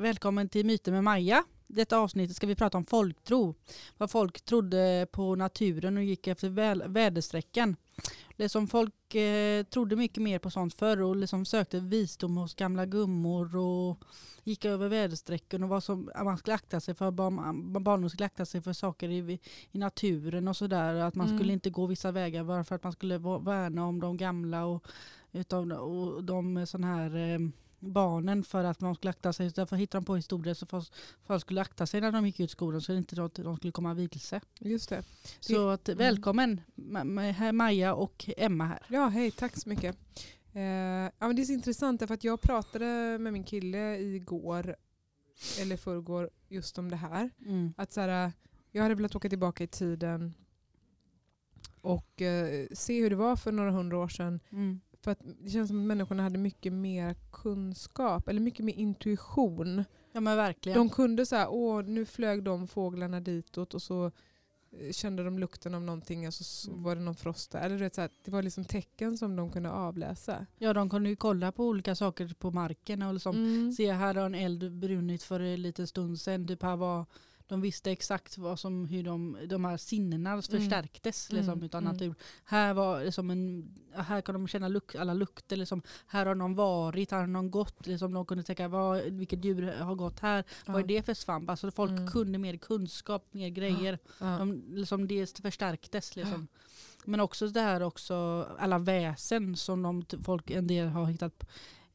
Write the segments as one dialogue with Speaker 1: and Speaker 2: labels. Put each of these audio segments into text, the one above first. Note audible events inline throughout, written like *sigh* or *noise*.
Speaker 1: Välkommen till Myter med Maja. Detta avsnitt ska vi prata om folktro. Vad folk trodde på naturen och gick efter väl, väderstrecken. Liksom folk eh, trodde mycket mer på sånt förr och liksom sökte visdom hos gamla gummor och gick över väderstrecken och vad som man skulle akta sig för. Barn, barnen skulle akta sig för saker i, i naturen och sådär. Att man mm. skulle inte gå vissa vägar bara för att man skulle värna om de gamla och, utav, och de sån här eh, barnen för att man skulle akta sig. Därför hittade de på historier så folk, folk skulle akta sig när de gick ut skolan så inte de, de skulle komma vilse.
Speaker 2: Just det.
Speaker 1: Så att, mm. välkommen mm. Maja och Emma här.
Speaker 2: Ja, hej, tack så mycket. Eh, ja, men det är så intressant för att jag pratade med min kille igår eller förrgår just om det här. Mm. Att så här, jag hade velat åka tillbaka i tiden och eh, se hur det var för några hundra år sedan. Mm. För att det känns som att människorna hade mycket mer kunskap, eller mycket mer intuition.
Speaker 1: Ja men verkligen.
Speaker 2: De kunde säga, åh nu flög de fåglarna ditåt och så eh, kände de lukten av någonting och så mm. var det någon frost där. Eller, så här, det var liksom tecken som de kunde avläsa.
Speaker 1: Ja de kunde ju kolla på olika saker på marken och liksom mm. se här har en eld brunnit för en liten stund sedan. Typ här var de visste exakt vad som, hur de, de här sinnena mm. förstärktes liksom, mm. utav mm. natur. Här, var liksom en, här kan de känna luk, alla lukter. Liksom. Här har någon varit, här har någon gått. Liksom, de kunde tänka vad, vilket djur har gått här. Ja. Vad är det för svamp? Alltså, folk mm. kunde mer kunskap, mer grejer. Ja. De, liksom, det förstärktes. Liksom. Men också det här också, alla väsen som de, folk, en del har hittat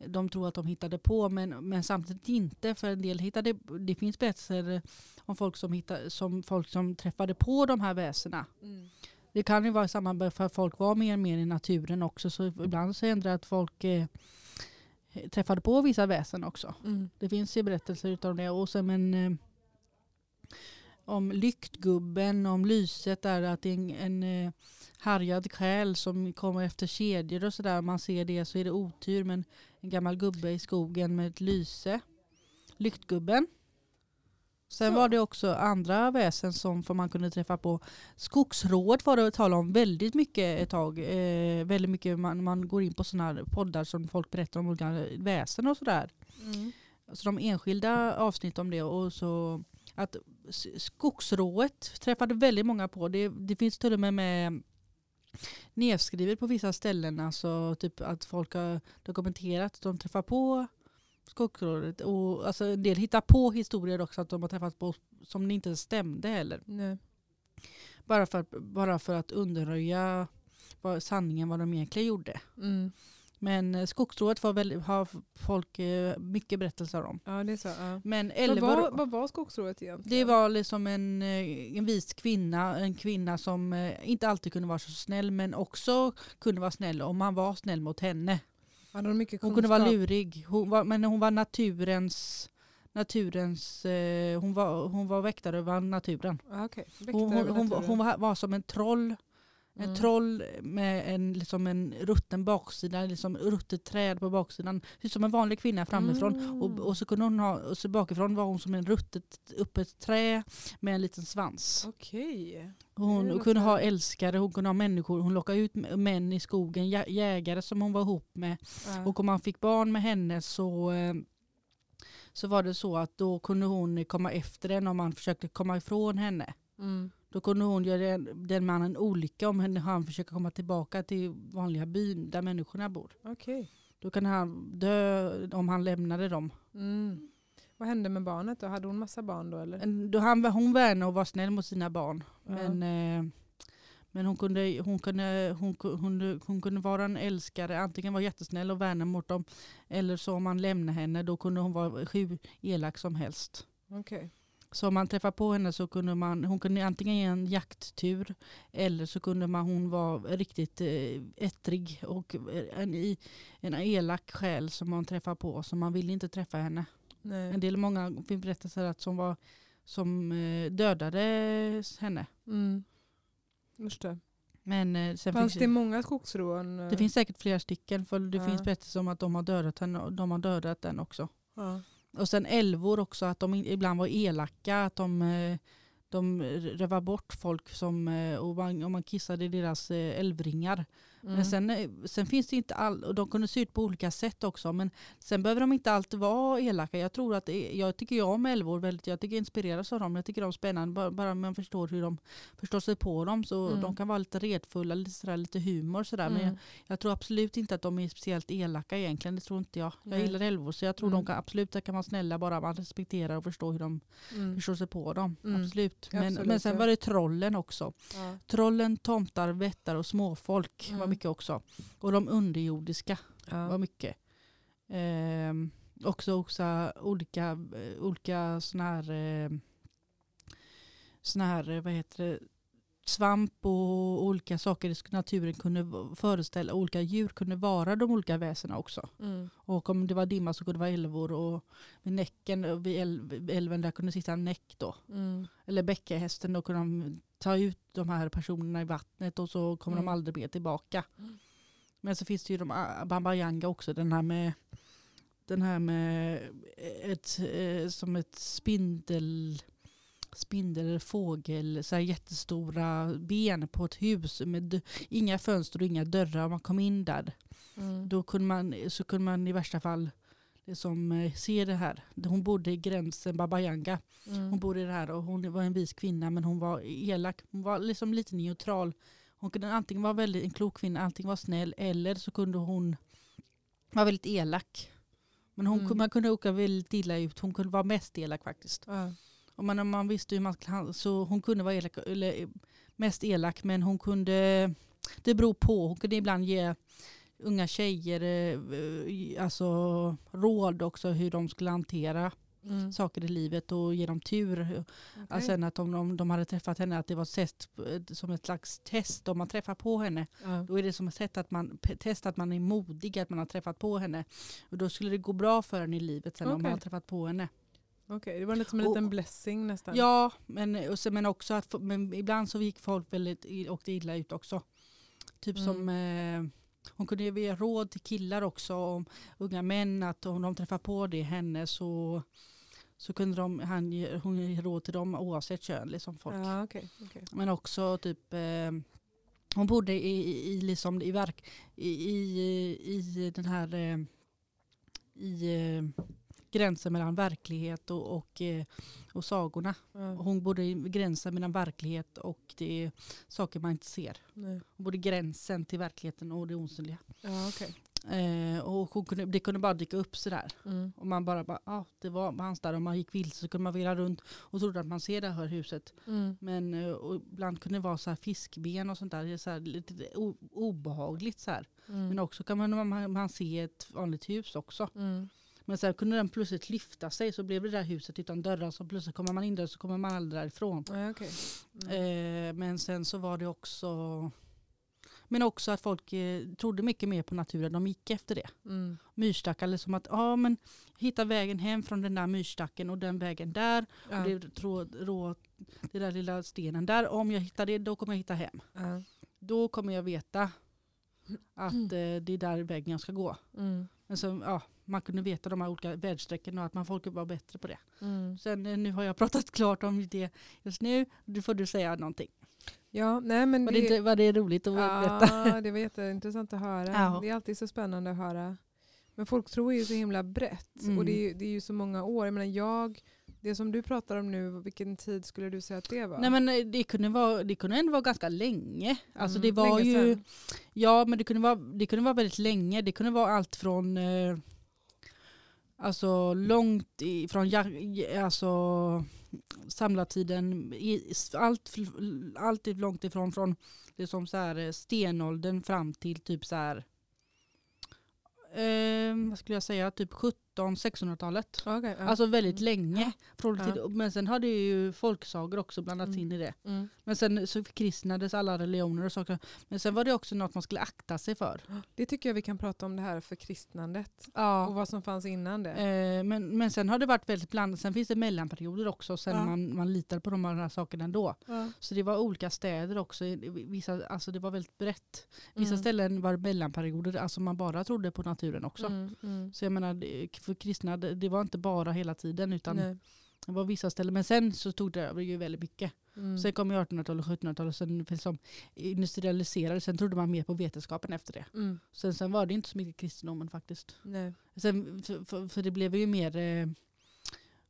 Speaker 1: de tror att de hittade på men, men samtidigt inte för en del hittade, det finns berättelser om folk som, hittade, som, folk som träffade på de här väsena. Mm. Det kan ju vara samma för att folk var mer och mer i naturen också så ibland så händer det att folk eh, träffade på vissa väsen också. Mm. Det finns ju berättelser om det. Och sen, men, eh, om lyktgubben, om lyset där, att det är en, en eh, härjad själ som kommer efter kedjor och sådär. Man ser det så är det otur men en gammal gubbe i skogen med ett lyse. Lyktgubben. Sen var det också andra väsen som man kunde träffa på. Skogsråd var det att tala om väldigt mycket ett tag. Eh, väldigt mycket man, man går in på sådana här poddar som folk berättar om olika väsen och sådär. Mm. Så de enskilda avsnitt om det och så att skogsrået träffade väldigt många på. Det, det finns till och med med nedskrivet på vissa ställen. Alltså typ att folk har dokumenterat att de träffar på skogsrådet. Och alltså en del hittar på historier också att de har träffat på som inte stämde heller. Nej. Bara, för, bara för att underröja vad, sanningen vad de egentligen gjorde. Mm. Men eh, skogsrået har folk eh, mycket berättelser om.
Speaker 2: Ja, det är så, ja.
Speaker 1: Men
Speaker 2: vad, var, vad var skogsrået egentligen?
Speaker 1: Det var liksom en, eh, en vis kvinna, en kvinna som inte alltid kunde vara så snäll men också kunde vara snäll om man var snäll mot henne.
Speaker 2: Hade mycket
Speaker 1: hon kunde vara lurig, hon var, men hon var naturens naturens, hon, var, hon var väktare över naturen.
Speaker 2: Ah, okay.
Speaker 1: hon, hon, hon, hon var, var, som en troll en mm. troll med en, liksom en rutten baksida, liksom ruttet träd på baksidan. Som en vanlig kvinna framifrån. Mm. Och, och, så kunde hon ha, och så bakifrån var hon som en ruttet öppet trä med en liten svans.
Speaker 2: Okej.
Speaker 1: Hon, hon kunde ha älskare, hon kunde ha människor. Hon lockade ut män i skogen, jägare som hon var ihop med. Mm. Och om man fick barn med henne så eh, så var det så att då kunde hon komma efter den om man försökte komma ifrån henne. Mm. Då kunde hon göra den mannen olycka om han försöker komma tillbaka till vanliga byn där människorna bor.
Speaker 2: Okay.
Speaker 1: Då kan han dö om han lämnade dem.
Speaker 2: Mm. Vad hände med barnet då? Hade hon massa barn då? Eller?
Speaker 1: Då han, hon värnade och var snäll mot sina barn. Ja. Men, eh, men hon, kunde, hon, kunde, hon, hon, hon kunde vara en älskare, antingen vara jättesnäll och värna mot dem. Eller så om man lämnade henne då kunde hon vara hur elak som helst.
Speaker 2: Okay.
Speaker 1: Så om man träffar på henne så kunde man, hon kunde antingen ge en jakttur eller så kunde man, hon vara riktigt eh, ettrig och en, en elak själ som man träffar på så man ville inte träffa henne. Nej. En del många berättelser att som, var, som eh, dödade henne.
Speaker 2: Mm. Just det.
Speaker 1: Men, eh, sen
Speaker 2: Fanns det många skogsrån?
Speaker 1: Det finns säkert flera stycken för det ja. finns berättelser om att de har dödat henne och de har dödat den också. Ja. Och sen älvor också, att de ibland var elaka. Att de, eh, de rövar bort folk som, eh, och man, om man kissade i deras eh, älvringar. Mm. Men sen, eh, sen finns det inte all, och de kunde se ut på olika sätt också. Men sen behöver de inte alltid vara elaka. Jag tror att jag tycker jag om älvor väldigt, jag tycker jag inspireras av dem. Jag tycker de är spännande. Bara, bara man förstår hur de förstår sig på dem. Så mm. de kan vara lite redfulla, lite, sådär, lite humor sådär. Mm. Men jag, jag, tror absolut inte att de är speciellt elaka egentligen. Det tror inte jag. Jag gillar älvor så jag tror de mm. kan absolut kan vara snälla bara man respekterar och förstår hur de mm. förstår sig på dem. Mm. Absolut. Men, absolut. men sen var det trollen också. Ja. Trollen, tomtar, vättar och småfolk var mycket också. Och de underjordiska ja. var mycket. Eh, också, också olika, olika sådana här, eh, såna här vad heter det, svamp och olika saker naturen kunde föreställa, olika djur kunde vara de olika väsena också. Mm. Och om det var dimma så kunde det vara älvor och vid näcken, vid älven där kunde sitta en näck då. Mm. Eller bäckahästen, då kunde de ta ut de här personerna i vattnet och så kommer mm. de aldrig mer tillbaka. Mm. Men så finns det ju de ah, Bambayanga också, den här med den här med ett, eh, som ett spindel spindel eller fågel, så jättestora ben på ett hus med inga fönster och inga dörrar. Om man kom in där mm. då kunde man, så kunde man i värsta fall liksom, eh, se det här. Hon bodde i gränsen, Baba Yanga. Mm. Hon bodde där och hon var en vis kvinna men hon var elak. Hon var liksom lite neutral. Hon kunde antingen vara väldigt en klok kvinna, antingen vara snäll eller så kunde hon vara väldigt elak. Men hon, mm. man kunde åka väldigt illa ut. Hon kunde vara mest elak faktiskt. Mm. Och man, man visste hur man så hon kunde vara elak, eller mest elak men hon kunde, det beror på, hon kunde ibland ge unga tjejer eh, alltså, råd också hur de skulle hantera mm. saker i livet och ge dem tur. Okay. Alltså att om de, de, hade träffat henne, att det var sett som ett slags test. Om man träffar på henne, mm. då är det som ett sätt att man, test att man är modig, att man har träffat på henne. Och då skulle det gå bra för henne i livet sen okay. om man har träffat på henne.
Speaker 2: Okej, okay, det var lite som en och, liten blessing nästan.
Speaker 1: Ja, men, och så, men också att men ibland så gick folk väldigt, åkte illa ut också. Typ mm. som eh, hon kunde ge råd till killar också om unga män att om de träffar på det henne så, så kunde de, han, hon ge råd till dem oavsett kön. Liksom folk.
Speaker 2: Ja, okay, okay.
Speaker 1: Men också typ eh, hon bodde i, i, liksom, i, verk, i, i, i den här eh, i eh, gränsen mellan verklighet och, och, eh, och sagorna. Mm. Hon bodde i gränsen mellan verklighet och det saker man inte ser. Nej. Hon bodde gränsen till verkligheten och det osynliga.
Speaker 2: Ja, okay.
Speaker 1: Eh, och hon kunde, det kunde bara dyka upp sådär. Mm. Och man bara, bara ah, det var hans där. Om man gick vilse så kunde man vela runt och trodde att man ser det här huset. Mm. Men eh, ibland kunde det vara så här fiskben och sånt där. Det är så här, lite obehagligt så mm. Men också kan man, man, man se ett vanligt hus också. Mm. Men sen kunde den plötsligt lyfta sig så blev det där huset utan dörrar. Så plötsligt kommer man in där så kommer man aldrig därifrån.
Speaker 2: Ja, okay.
Speaker 1: mm. eh, men sen så var det också men också att folk eh, trodde mycket mer på naturen. De gick efter det. Mm. Myrstackar, liksom att ja, men hitta vägen hem från den där myrstacken och den vägen där. Ja. Och det, tråd, rå, det där lilla stenen där. Om jag hittar det då kommer jag hitta hem. Ja. Då kommer jag veta att mm. eh, det är där vägen jag ska gå. Mm. Men så, ja, man kunde veta de här olika väderstrecken och att man folk var bättre på det. Mm. Sen eh, nu har jag pratat klart om det just nu. Nu får du säga någonting.
Speaker 2: Ja, nej, men
Speaker 1: var, det, det, var det roligt att ja, berätta?
Speaker 2: Ja, det var jätteintressant att höra. Ja. Det är alltid så spännande att höra. Men folk tror ju så himla brett. Mm. Och det är, det är ju så många år. Jag menar, jag, det som du pratar om nu, vilken tid skulle du säga att det var?
Speaker 1: Nej men eh, det kunde, vara, det kunde ändå vara ganska länge. Alltså mm, det var ju, ja men det kunde, vara, det kunde vara väldigt länge. Det kunde vara allt från eh, Alltså långt ifrån alltså, samlartiden, allt, allt långt ifrån från det som så här, stenåldern fram till typ så här, eh, vad skulle jag säga, typ 17 1600-talet.
Speaker 2: Okay, ja.
Speaker 1: Alltså väldigt mm. länge. Ja. Men sen hade ju folksagor också blandats mm. in i det. Mm. Men sen så kristnades alla religioner och saker. Men sen var det också något man skulle akta sig för.
Speaker 2: Det tycker jag vi kan prata om det här för kristnandet. Ja. Och vad som fanns innan det.
Speaker 1: Eh, men, men sen har det varit väldigt blandat. Sen finns det mellanperioder också. Sen ja. man, man litar på de här sakerna ändå. Så det var olika städer också. Vissa, alltså det var väldigt brett. Vissa mm. ställen var mellanperioder. Alltså man bara trodde på naturen också. Mm, mm. Så jag menar för kristna, det var inte bara hela tiden utan Det var vissa ställen, men sen så tog det över ju väldigt mycket.
Speaker 2: Mm.
Speaker 1: Sen kom 1800-talet och 1700-talet, sen liksom industrialiserades, sen trodde man mer på vetenskapen efter det.
Speaker 2: Mm.
Speaker 1: Sen, sen var det inte så mycket kristendomen faktiskt.
Speaker 2: Nej.
Speaker 1: Sen, för, för, för det blev ju mer eh,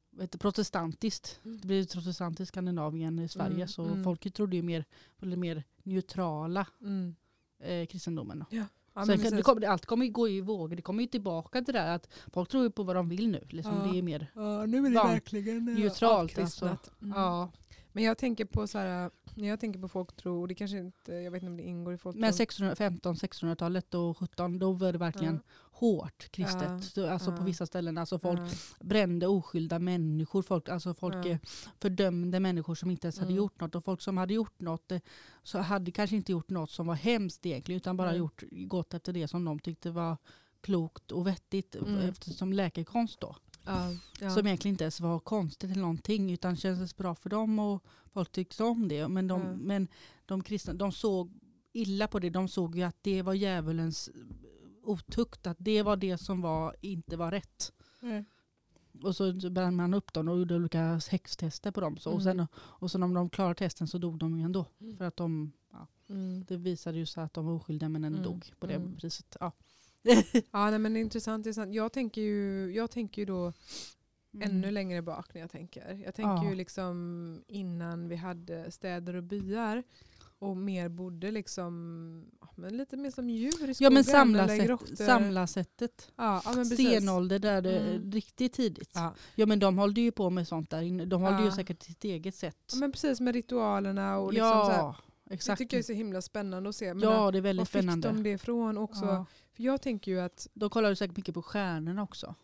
Speaker 1: vet protestantiskt.
Speaker 2: Mm.
Speaker 1: Det blev protestantiskt i Skandinavien i Sverige.
Speaker 2: Mm,
Speaker 1: Så
Speaker 2: mm.
Speaker 1: folk trodde ju mer på den mer neutrala
Speaker 2: Mm.
Speaker 1: eh, kristendomen.
Speaker 2: Ja,
Speaker 1: Sen
Speaker 2: men
Speaker 1: kan, det kommer, allt kommer ju gå i vågor. Det kommer ju tillbaka till det där att folk tror ju på vad de vill nu. Liksom,
Speaker 2: Ja.
Speaker 1: Det är mer
Speaker 2: Ja, nu är det verkligen eh,
Speaker 1: neutralt,
Speaker 2: avkristnat. Mm.
Speaker 1: ja.
Speaker 2: Men jag tänker på så här, när jag tänker på folktro, och det kanske inte, jag vet inte om det ingår i folktro.
Speaker 1: Men 1500-1600-talet och 17 då var det verkligen hårt kristet.
Speaker 2: Ja.
Speaker 1: Så, Alltså på
Speaker 2: Ja.
Speaker 1: vissa ställen. Alltså folk
Speaker 2: Ja.
Speaker 1: brände oskyldiga människor. Folk, alltså folk
Speaker 2: Ja.
Speaker 1: eh, fördömde människor som inte ens hade
Speaker 2: Mm.
Speaker 1: gjort något. Och folk som hade gjort något eh, så hade kanske inte gjort något som var hemskt egentligen. Utan bara
Speaker 2: Nej.
Speaker 1: gjort, gått efter det som de tyckte var klokt och vettigt.
Speaker 2: Mm.
Speaker 1: Eftersom läkekonst då. Som egentligen inte ens var konstigt eller någonting. Utan kändes bra för dem och folk tyckte om det. Men de, men de kristna de såg illa på det. De såg ju att det var djävulens otukt. Att det var det som var, inte var rätt.
Speaker 2: Nej.
Speaker 1: Och så brann man upp dem och gjorde olika häxtester på dem. Så, och, sen, och sen om de klarade testen så dog de ju ändå.
Speaker 2: Mm.
Speaker 1: För att de, ja,
Speaker 2: Mm.
Speaker 1: det visade ju sig att de var oskyldiga men ändå
Speaker 2: Mm.
Speaker 1: dog på det
Speaker 2: Mm.
Speaker 1: priset. Ja.
Speaker 2: Ja, nej, men det är intressant. Det är sant. Jag, tänker ju, jag tänker ju då
Speaker 1: Mm.
Speaker 2: ännu längre bak när jag tänker. Jag tänker
Speaker 1: Ja.
Speaker 2: ju liksom innan vi hade städer och byar och mer bodde liksom ja, men lite mer som djur i skogen.
Speaker 1: Ja men
Speaker 2: eller
Speaker 1: samla,
Speaker 2: grottor.
Speaker 1: sätt, samla sättet.
Speaker 2: Ja, ja.
Speaker 1: Stenålder där det
Speaker 2: Mm.
Speaker 1: riktigt tidigt. Ja.
Speaker 2: Ja.
Speaker 1: men de hållde ju på med sånt där inne. De hållde ju
Speaker 2: Ja.
Speaker 1: säkert sitt eget sätt.
Speaker 2: ja, men precis med ritualerna och liksom så här,
Speaker 1: ja
Speaker 2: Det
Speaker 1: exakt.
Speaker 2: tycker jag är så himla spännande att se. Men
Speaker 1: ja det är
Speaker 2: var
Speaker 1: väldigt
Speaker 2: fick
Speaker 1: spännande.
Speaker 2: de det ifrån också?
Speaker 1: Ja.
Speaker 2: För jag tänker ju att
Speaker 1: De kollade säkert mycket på stjärnorna också.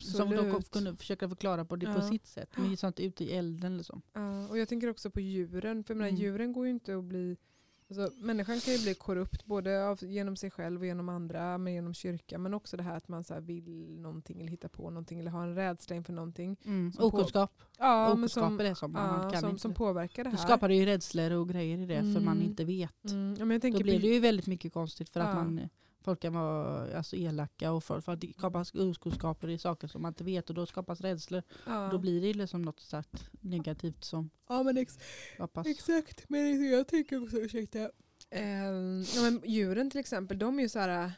Speaker 1: Som de
Speaker 2: absolut.
Speaker 1: kunde försöka förklara på det på
Speaker 2: Ja.
Speaker 1: sitt sätt. Med sånt ute i elden liksom.
Speaker 2: Ja, och jag tänker också på djuren. För menar,
Speaker 1: Mm.
Speaker 2: djuren går ju inte att bli... Alltså, människan kan ju bli korrupt både av, genom sig själv och genom andra, men genom kyrkan. Men också det här att man så vill någonting eller hitta på någonting eller har en rädsla inför någonting.
Speaker 1: Mm.
Speaker 2: På-
Speaker 1: Okunskap.
Speaker 2: Ja, men
Speaker 1: Okunskap
Speaker 2: som,
Speaker 1: är det som man
Speaker 2: ja,
Speaker 1: kan
Speaker 2: som,
Speaker 1: inte.
Speaker 2: som påverkar det
Speaker 1: Då
Speaker 2: här.
Speaker 1: skapar det ju rädslor och grejer i det för man
Speaker 2: Mm.
Speaker 1: inte vet.
Speaker 2: Mm, ja, men jag
Speaker 1: Då blir
Speaker 2: på-
Speaker 1: det ju väldigt mycket konstigt för att
Speaker 2: Ja.
Speaker 1: man, folk kan vara alltså, elaka och för, för att det skapas okunskaper i saker som man inte vet och då skapas rädslor.
Speaker 2: ja.
Speaker 1: Då blir det liksom något sagt negativt som
Speaker 2: ja, men ex
Speaker 1: skapas.
Speaker 2: exakt. Men jag tänker också, ursäkta. Ehm, ja, men djuren till exempel, de är ju så här...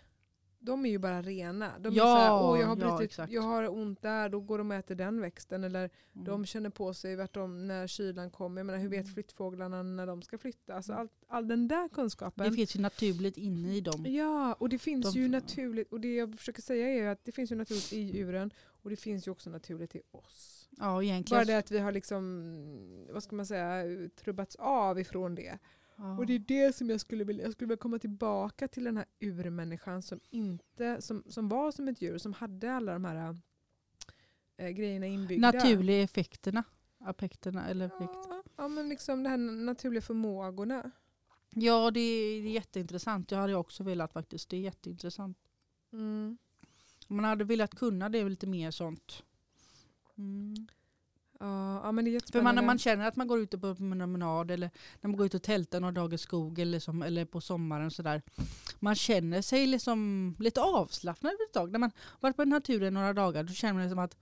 Speaker 2: De är ju bara rena. De är
Speaker 1: Ja,
Speaker 2: så här, Åh, jag, har
Speaker 1: ja,
Speaker 2: brutit,
Speaker 1: exakt.
Speaker 2: jag har ont där, då går de och äter den växten. Eller
Speaker 1: Mm.
Speaker 2: De känner på sig vart de, när kylan kommer. Jag menar, hur vet
Speaker 1: Mm.
Speaker 2: flyttfåglarna när de ska flytta? Alltså all, all den där kunskapen.
Speaker 1: det finns ju naturligt inne i dem.
Speaker 2: Ja, och det finns
Speaker 1: De-
Speaker 2: ju naturligt. Och det jag försöker säga är att det finns ju naturligt i djuren och det finns ju också naturligt i oss.
Speaker 1: Ja, egentligen.
Speaker 2: Bara det att vi har liksom, vad ska man säga, trubbats av ifrån det.
Speaker 1: Ja.
Speaker 2: Och det är det som jag skulle vilja, jag skulle vilja komma tillbaka till den här urmänniskan som inte, som, som var som ett djur, som hade alla de här äh, grejerna inbyggda.
Speaker 1: Naturliga effekterna. Affekterna eller.
Speaker 2: Ja, ja, men liksom de här naturliga förmågorna.
Speaker 1: Ja, det är, det är jätteintressant. Jag hade också velat faktiskt. Det är jätteintressant.
Speaker 2: Mm.
Speaker 1: Man hade velat kunna det lite mer sånt. Mm.
Speaker 2: Ja, ja, men det är
Speaker 1: För man, när man känner att man går ute på en promenad eller när man går ut och tältar några dagar i skog eller, som, eller på sommaren sådär. Man känner sig liksom lite avslappnad ett tag. När man varit på naturen några dagar då känner man liksom att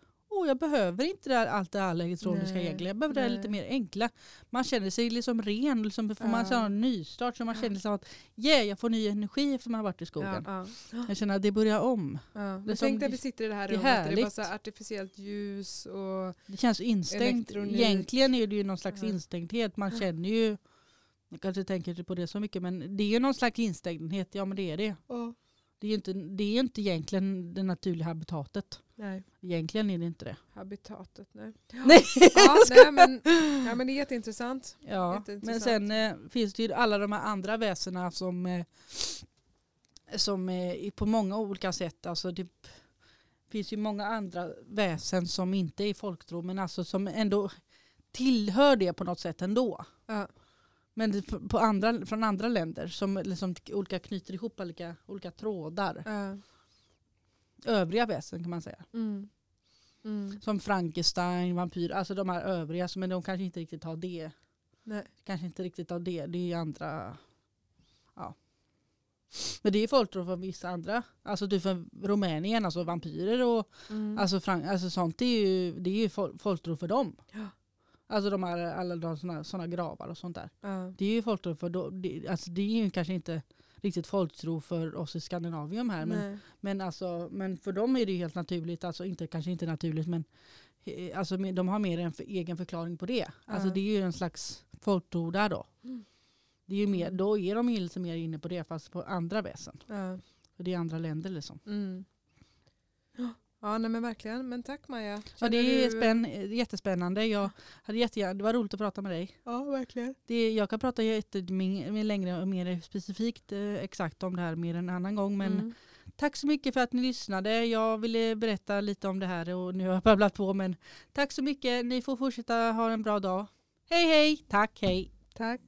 Speaker 1: Jag behöver inte det här, allt det här elektroniska
Speaker 2: Nej,
Speaker 1: egentligen. Jag behöver det
Speaker 2: nej.
Speaker 1: lite mer enkla. Man känner sig liksom ren. Liksom, får man
Speaker 2: Ja.
Speaker 1: så en nystart så man känner liksom att yeah, jag får ny energi efter man har varit i skogen.
Speaker 2: Ja, ja.
Speaker 1: Jag känner att det börjar om.
Speaker 2: Ja.
Speaker 1: Det är
Speaker 2: Men
Speaker 1: som-
Speaker 2: tänk dig att vi sitter i det här
Speaker 1: det är
Speaker 2: rummet det är bara så artificiellt ljus och
Speaker 1: Det känns instängt.
Speaker 2: Elektronik.
Speaker 1: Egentligen är det ju någon slags
Speaker 2: Ja.
Speaker 1: instängdhet. Man känner ju, jag kanske inte tänker på det så mycket, men det är ju någon slags instängdhet. Ja men det är det.
Speaker 2: Ja.
Speaker 1: Det är inte, det är inte egentligen det naturliga habitatet.
Speaker 2: nej,
Speaker 1: Egentligen är det inte det.
Speaker 2: habitatet. Nej. *laughs*
Speaker 1: Nej.
Speaker 2: Ja, nej, men, ja, men det är jätteintressant.
Speaker 1: Ja, men
Speaker 2: Jätteintressant.
Speaker 1: sen eh, finns det ju alla de här andra väsena som, eh, som eh, på många olika sätt, alltså det finns ju många andra väsen som inte är folktro men alltså som ändå tillhör det på något sätt ändå.
Speaker 2: Ja.
Speaker 1: Men det- på- på andra, från andra länder som liksom olika knyter ihop olika, olika trådar.
Speaker 2: Ja.
Speaker 1: Övriga väsen kan man säga.
Speaker 2: Mm. Mm.
Speaker 1: Som Frankenstein, vampyr, alltså de här övriga, men de kanske inte riktigt har det.
Speaker 2: Nej.
Speaker 1: Kanske inte riktigt har det, det är andra, ja. Men det är folktro för vissa andra. Alltså typ för Rumänien, alltså vampyrer och mm. alltså, alltså sånt är ju, det är ju folktro för dem. Ja. Alltså de här, alla de såna, såna gravar och sånt där. Ja. Det är ju folktro för dem. Det, alltså det är ju kanske inte riktigt folktro för oss i Skandinavien här. Men, men, alltså, men för dem är det ju helt naturligt, alltså inte, kanske inte naturligt men alltså, de har mer en för, egen förklaring på det. Alltså, ja. Alltså det är ju en slags folktro där då. Mm. Det är ju mer, mm. då är de ju lite mer inne på det fast på andra väsen. Ja. För det är andra länder liksom. Mm.
Speaker 2: Ja nej men verkligen. Men tack Maja.
Speaker 1: ja, det är du... spänn, jättespännande. Jag hade jättegärna, det var roligt att prata med dig.
Speaker 2: Ja verkligen.
Speaker 1: Det, jag kan prata längre och mer specifikt eh, exakt om det här mer en annan gång. Men mm. tack så mycket för att ni lyssnade. Jag ville berätta lite om det här och nu har jag babblat på. Men tack så mycket. Ni får fortsätta ha en bra dag. Hej hej. Tack hej.
Speaker 2: Tack.